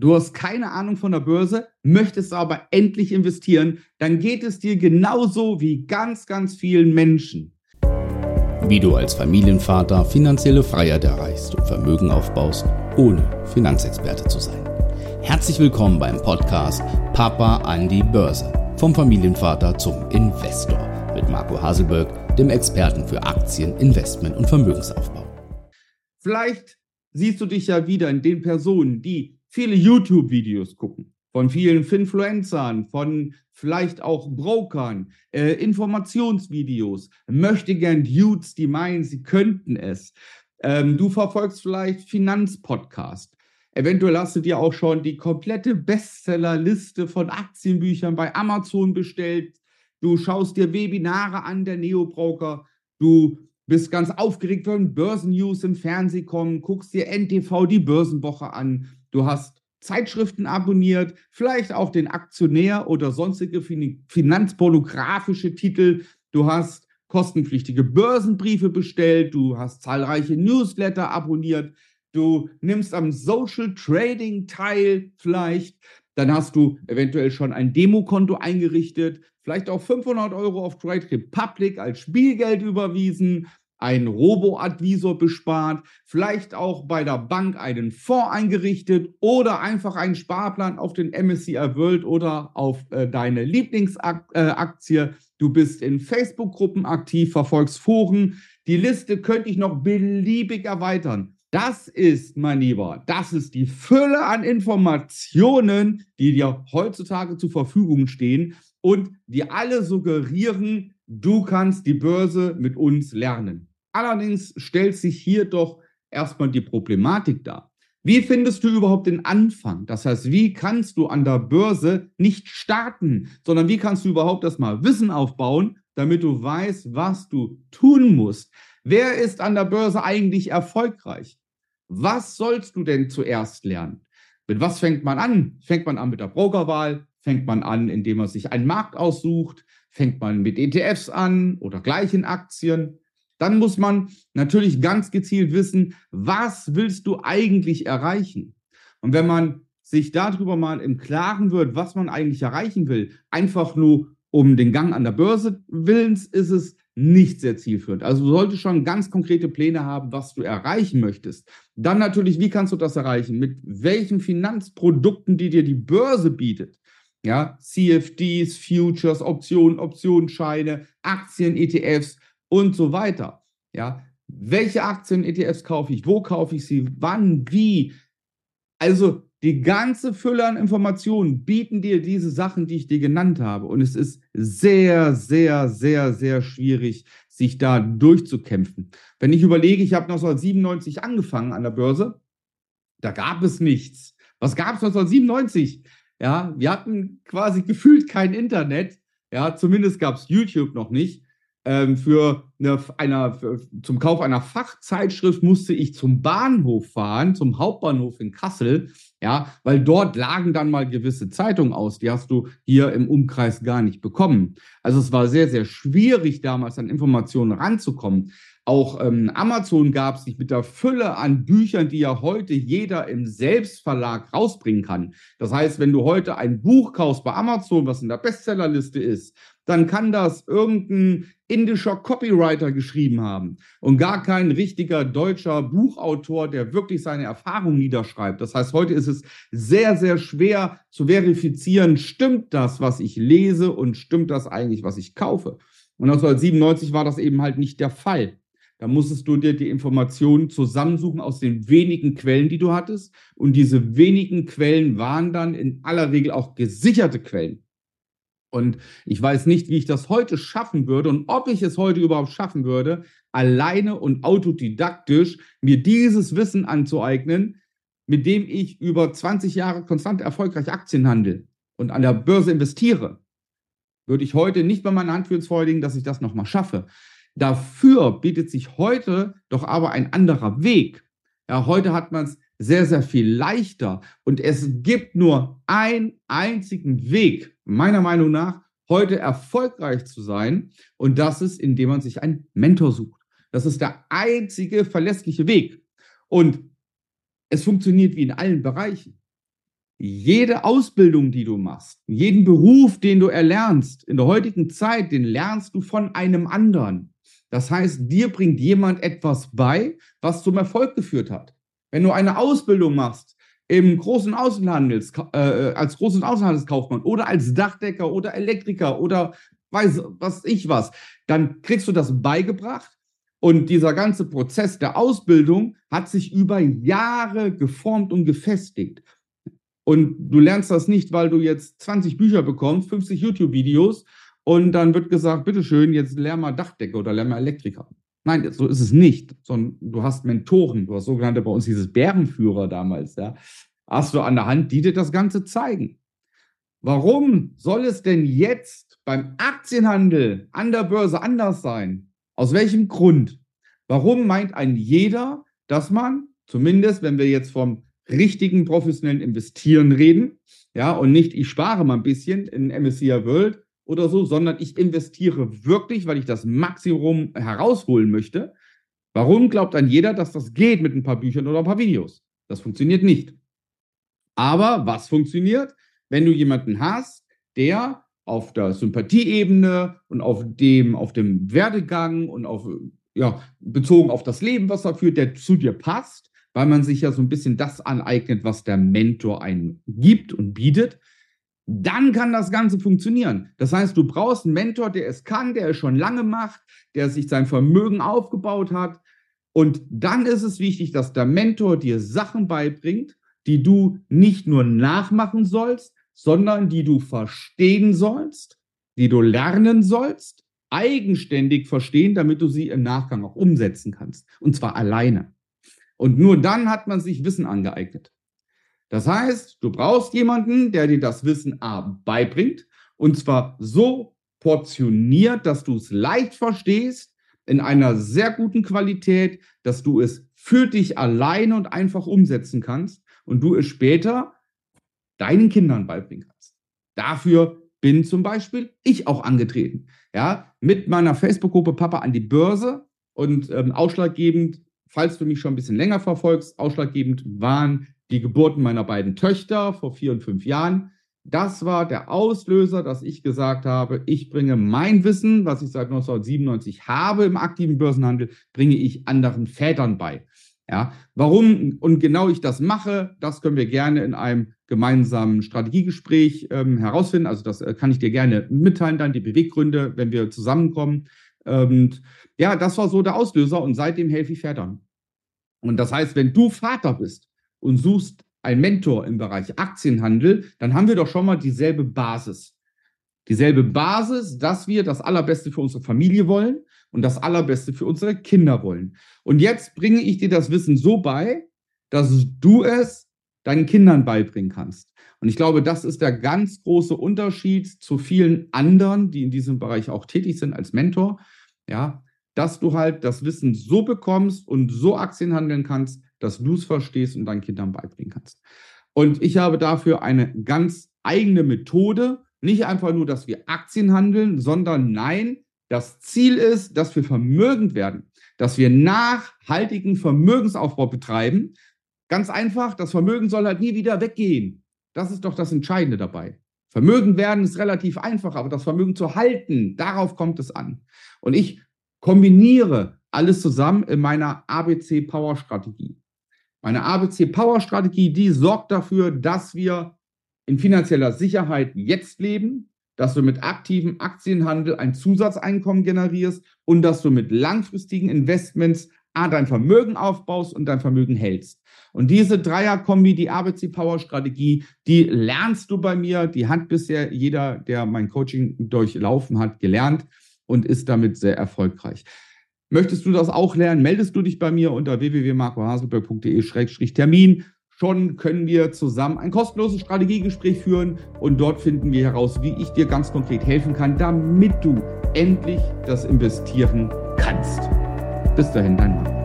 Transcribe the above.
Du hast keine Ahnung von der Börse, möchtest aber endlich investieren, dann geht es dir genauso wie ganz, ganz vielen Menschen. Wie du als Familienvater finanzielle Freiheit erreichst und Vermögen aufbaust, ohne Finanzexperte zu sein. Herzlich willkommen beim Podcast Papa an die Börse. Vom Familienvater zum Investor mit Marco Haselberg, dem Experten für Aktien, Investment und Vermögensaufbau. Vielleicht siehst du dich ja wieder in den Personen, die viele YouTube-Videos gucken, von vielen Finfluencern, von vielleicht auch Brokern, äh, Informationsvideos, möchte gern Dudes, die meinen, sie könnten es. Ähm, du verfolgst vielleicht Finanzpodcast. Eventuell hast du dir auch schon die komplette Bestsellerliste von Aktienbüchern bei Amazon bestellt. Du schaust dir Webinare an, der Neobroker. Du bist ganz aufgeregt, wenn Börsennews im Fernsehen kommen, guckst dir NTV die Börsenwoche an du hast Zeitschriften abonniert, vielleicht auch den Aktionär oder sonstige finanzpornografische Titel. Du hast kostenpflichtige Börsenbriefe bestellt, du hast zahlreiche Newsletter abonniert, du nimmst am Social Trading teil vielleicht, dann hast du eventuell schon ein Demokonto eingerichtet, vielleicht auch 500 Euro auf Trade Republic als Spielgeld überwiesen, einen Robo-Advisor bespart, vielleicht auch bei der Bank einen Fonds eingerichtet oder einfach einen Sparplan auf den MSCI World oder auf äh, deine Lieblingsaktie. Du bist in Facebook-Gruppen aktiv, verfolgst Foren. Die Liste könnte ich noch beliebig erweitern. Das ist, mein Lieber, das ist die Fülle an Informationen, die dir heutzutage zur Verfügung stehen und die alle suggerieren, du kannst die Börse mit uns lernen. Allerdings stellt sich hier doch erstmal die Problematik dar. Wie findest du überhaupt den Anfang? Das heißt, wie kannst du an der Börse nicht starten, sondern wie kannst du überhaupt erstmal Wissen aufbauen, damit du weißt, was du tun musst? Wer ist an der Börse eigentlich erfolgreich? Was sollst du denn zuerst lernen? Mit was fängt man an? Fängt man an mit der Brokerwahl? Fängt man an, indem man sich einen Markt aussucht? Fängt man mit ETFs an oder gleichen Aktien? Dann muss man natürlich ganz gezielt wissen, was willst du eigentlich erreichen? Und wenn man sich darüber mal im Klaren wird, was man eigentlich erreichen will, einfach nur um den Gang an der Börse willens, ist es nicht sehr zielführend. Also du solltest schon ganz konkrete Pläne haben, was du erreichen möchtest. Dann natürlich, wie kannst du das erreichen? Mit welchen Finanzprodukten, die dir die Börse bietet? Ja, CFDs, Futures, Optionen, Optionsscheine, Aktien, ETFs und so weiter. Ja, welche Aktien, ETFs kaufe ich? Wo kaufe ich sie? Wann? Wie? Also die ganze Fülle an Informationen bieten dir diese Sachen, die ich dir genannt habe. Und es ist sehr, sehr, sehr, sehr schwierig, sich da durchzukämpfen. Wenn ich überlege, ich habe 1997 angefangen an der Börse, da gab es nichts. Was gab es 1997? Ja, wir hatten quasi gefühlt kein Internet. Ja, zumindest gab es YouTube noch nicht. Ähm, für eine, einer, für, zum Kauf einer Fachzeitschrift musste ich zum Bahnhof fahren, zum Hauptbahnhof in Kassel, ja, weil dort lagen dann mal gewisse Zeitungen aus, die hast du hier im Umkreis gar nicht bekommen. Also es war sehr, sehr schwierig damals an Informationen ranzukommen. Auch ähm, Amazon gab sich mit der Fülle an Büchern, die ja heute jeder im Selbstverlag rausbringen kann. Das heißt, wenn du heute ein Buch kaufst bei Amazon, was in der Bestsellerliste ist, dann kann das irgendein indischer Copywriter geschrieben haben und gar kein richtiger deutscher Buchautor, der wirklich seine Erfahrung niederschreibt. Das heißt, heute ist es sehr, sehr schwer zu verifizieren, stimmt das, was ich lese und stimmt das eigentlich, was ich kaufe. Und 1997 war das eben halt nicht der Fall. Da musstest du dir die Informationen zusammensuchen aus den wenigen Quellen, die du hattest. Und diese wenigen Quellen waren dann in aller Regel auch gesicherte Quellen. Und ich weiß nicht, wie ich das heute schaffen würde und ob ich es heute überhaupt schaffen würde, alleine und autodidaktisch mir dieses Wissen anzueignen, mit dem ich über 20 Jahre konstant erfolgreich Aktien handle und an der Börse investiere. Würde ich heute nicht bei meiner Hand legen, dass ich das nochmal schaffe. Dafür bietet sich heute doch aber ein anderer Weg. Ja, heute hat man es sehr, sehr viel leichter und es gibt nur einen einzigen Weg, meiner Meinung nach, heute erfolgreich zu sein und das ist, indem man sich einen Mentor sucht. Das ist der einzige verlässliche Weg und es funktioniert wie in allen Bereichen. jede Ausbildung, die du machst, jeden Beruf, den du erlernst, in der heutigen Zeit, den lernst du von einem anderen. Das heißt, dir bringt jemand etwas bei, was zum Erfolg geführt hat. Wenn du eine Ausbildung machst im großen Außenhandels, äh, als großen Außenhandelskaufmann oder als Dachdecker oder Elektriker oder weiß was ich was, dann kriegst du das beigebracht und dieser ganze Prozess der Ausbildung hat sich über Jahre geformt und gefestigt. Und du lernst das nicht, weil du jetzt 20 Bücher bekommst, 50 YouTube-Videos und dann wird gesagt, bitteschön, jetzt lern mal Dachdecker oder lern mal Elektriker. Nein, so ist es nicht, sondern du hast Mentoren, du hast sogenannte bei uns dieses Bärenführer damals, ja, hast du an der Hand, die dir das Ganze zeigen. Warum soll es denn jetzt beim Aktienhandel an der Börse anders sein? Aus welchem Grund? Warum meint ein jeder, dass man, zumindest wenn wir jetzt vom richtigen professionellen Investieren reden, ja, und nicht ich spare mal ein bisschen in MSCI World oder so, sondern ich investiere wirklich, weil ich das Maximum herausholen möchte. Warum glaubt dann jeder, dass das geht mit ein paar Büchern oder ein paar Videos? Das funktioniert nicht. Aber was funktioniert, wenn du jemanden hast, der auf der Sympathieebene und auf dem, auf dem Werdegang und auf, ja, bezogen auf das Leben, was er führt, der zu dir passt, weil man sich ja so ein bisschen das aneignet, was der Mentor einen gibt und bietet, dann kann das Ganze funktionieren. Das heißt, du brauchst einen Mentor, der es kann, der es schon lange macht, der sich sein Vermögen aufgebaut hat. Und dann ist es wichtig, dass der Mentor dir Sachen beibringt, die du nicht nur nachmachen sollst, sondern die du verstehen sollst, die du lernen sollst, eigenständig verstehen, damit du sie im Nachgang auch umsetzen kannst. Und zwar alleine. Und nur dann hat man sich Wissen angeeignet. Das heißt, du brauchst jemanden, der dir das Wissen A beibringt und zwar so portioniert, dass du es leicht verstehst, in einer sehr guten Qualität, dass du es für dich alleine und einfach umsetzen kannst und du es später deinen Kindern beibringen kannst. Dafür bin zum Beispiel ich auch angetreten. Ja, mit meiner Facebook-Gruppe Papa an die Börse und ähm, ausschlaggebend falls du mich schon ein bisschen länger verfolgst, ausschlaggebend waren die Geburten meiner beiden Töchter vor vier und fünf Jahren. Das war der Auslöser, dass ich gesagt habe, ich bringe mein Wissen, was ich seit 1997 habe im aktiven Börsenhandel, bringe ich anderen Vätern bei. Ja, warum und genau ich das mache, das können wir gerne in einem gemeinsamen Strategiegespräch ähm, herausfinden. Also das äh, kann ich dir gerne mitteilen, dann die Beweggründe, wenn wir zusammenkommen. Und ja, das war so der Auslöser und seitdem helfe ich Vätern. Und das heißt, wenn du Vater bist und suchst einen Mentor im Bereich Aktienhandel, dann haben wir doch schon mal dieselbe Basis. Dieselbe Basis, dass wir das Allerbeste für unsere Familie wollen und das Allerbeste für unsere Kinder wollen. Und jetzt bringe ich dir das Wissen so bei, dass du es deinen Kindern beibringen kannst. Und ich glaube, das ist der ganz große Unterschied zu vielen anderen, die in diesem Bereich auch tätig sind als Mentor. Ja, dass du halt das Wissen so bekommst und so Aktien handeln kannst, dass du es verstehst und deinen Kindern beibringen kannst. Und ich habe dafür eine ganz eigene Methode. Nicht einfach nur, dass wir Aktien handeln, sondern nein, das Ziel ist, dass wir vermögend werden, dass wir nachhaltigen Vermögensaufbau betreiben. Ganz einfach, das Vermögen soll halt nie wieder weggehen. Das ist doch das Entscheidende dabei. Vermögen werden ist relativ einfach, aber das Vermögen zu halten, darauf kommt es an. Und ich kombiniere alles zusammen in meiner ABC Power Strategie. Meine ABC Power Strategie, die sorgt dafür, dass wir in finanzieller Sicherheit jetzt leben, dass du mit aktivem Aktienhandel ein Zusatzeinkommen generierst und dass du mit langfristigen Investments A, dein Vermögen aufbaust und dein Vermögen hältst. Und diese Dreierkombi, die ABC Power Strategie, die lernst du bei mir. Die hat bisher jeder, der mein Coaching durchlaufen hat, gelernt und ist damit sehr erfolgreich. Möchtest du das auch lernen? Meldest du dich bei mir unter www.marcohaselberg.de-termin. Schon können wir zusammen ein kostenloses Strategiegespräch führen und dort finden wir heraus, wie ich dir ganz konkret helfen kann, damit du endlich das investieren kannst. Bis dahin, dein Mann.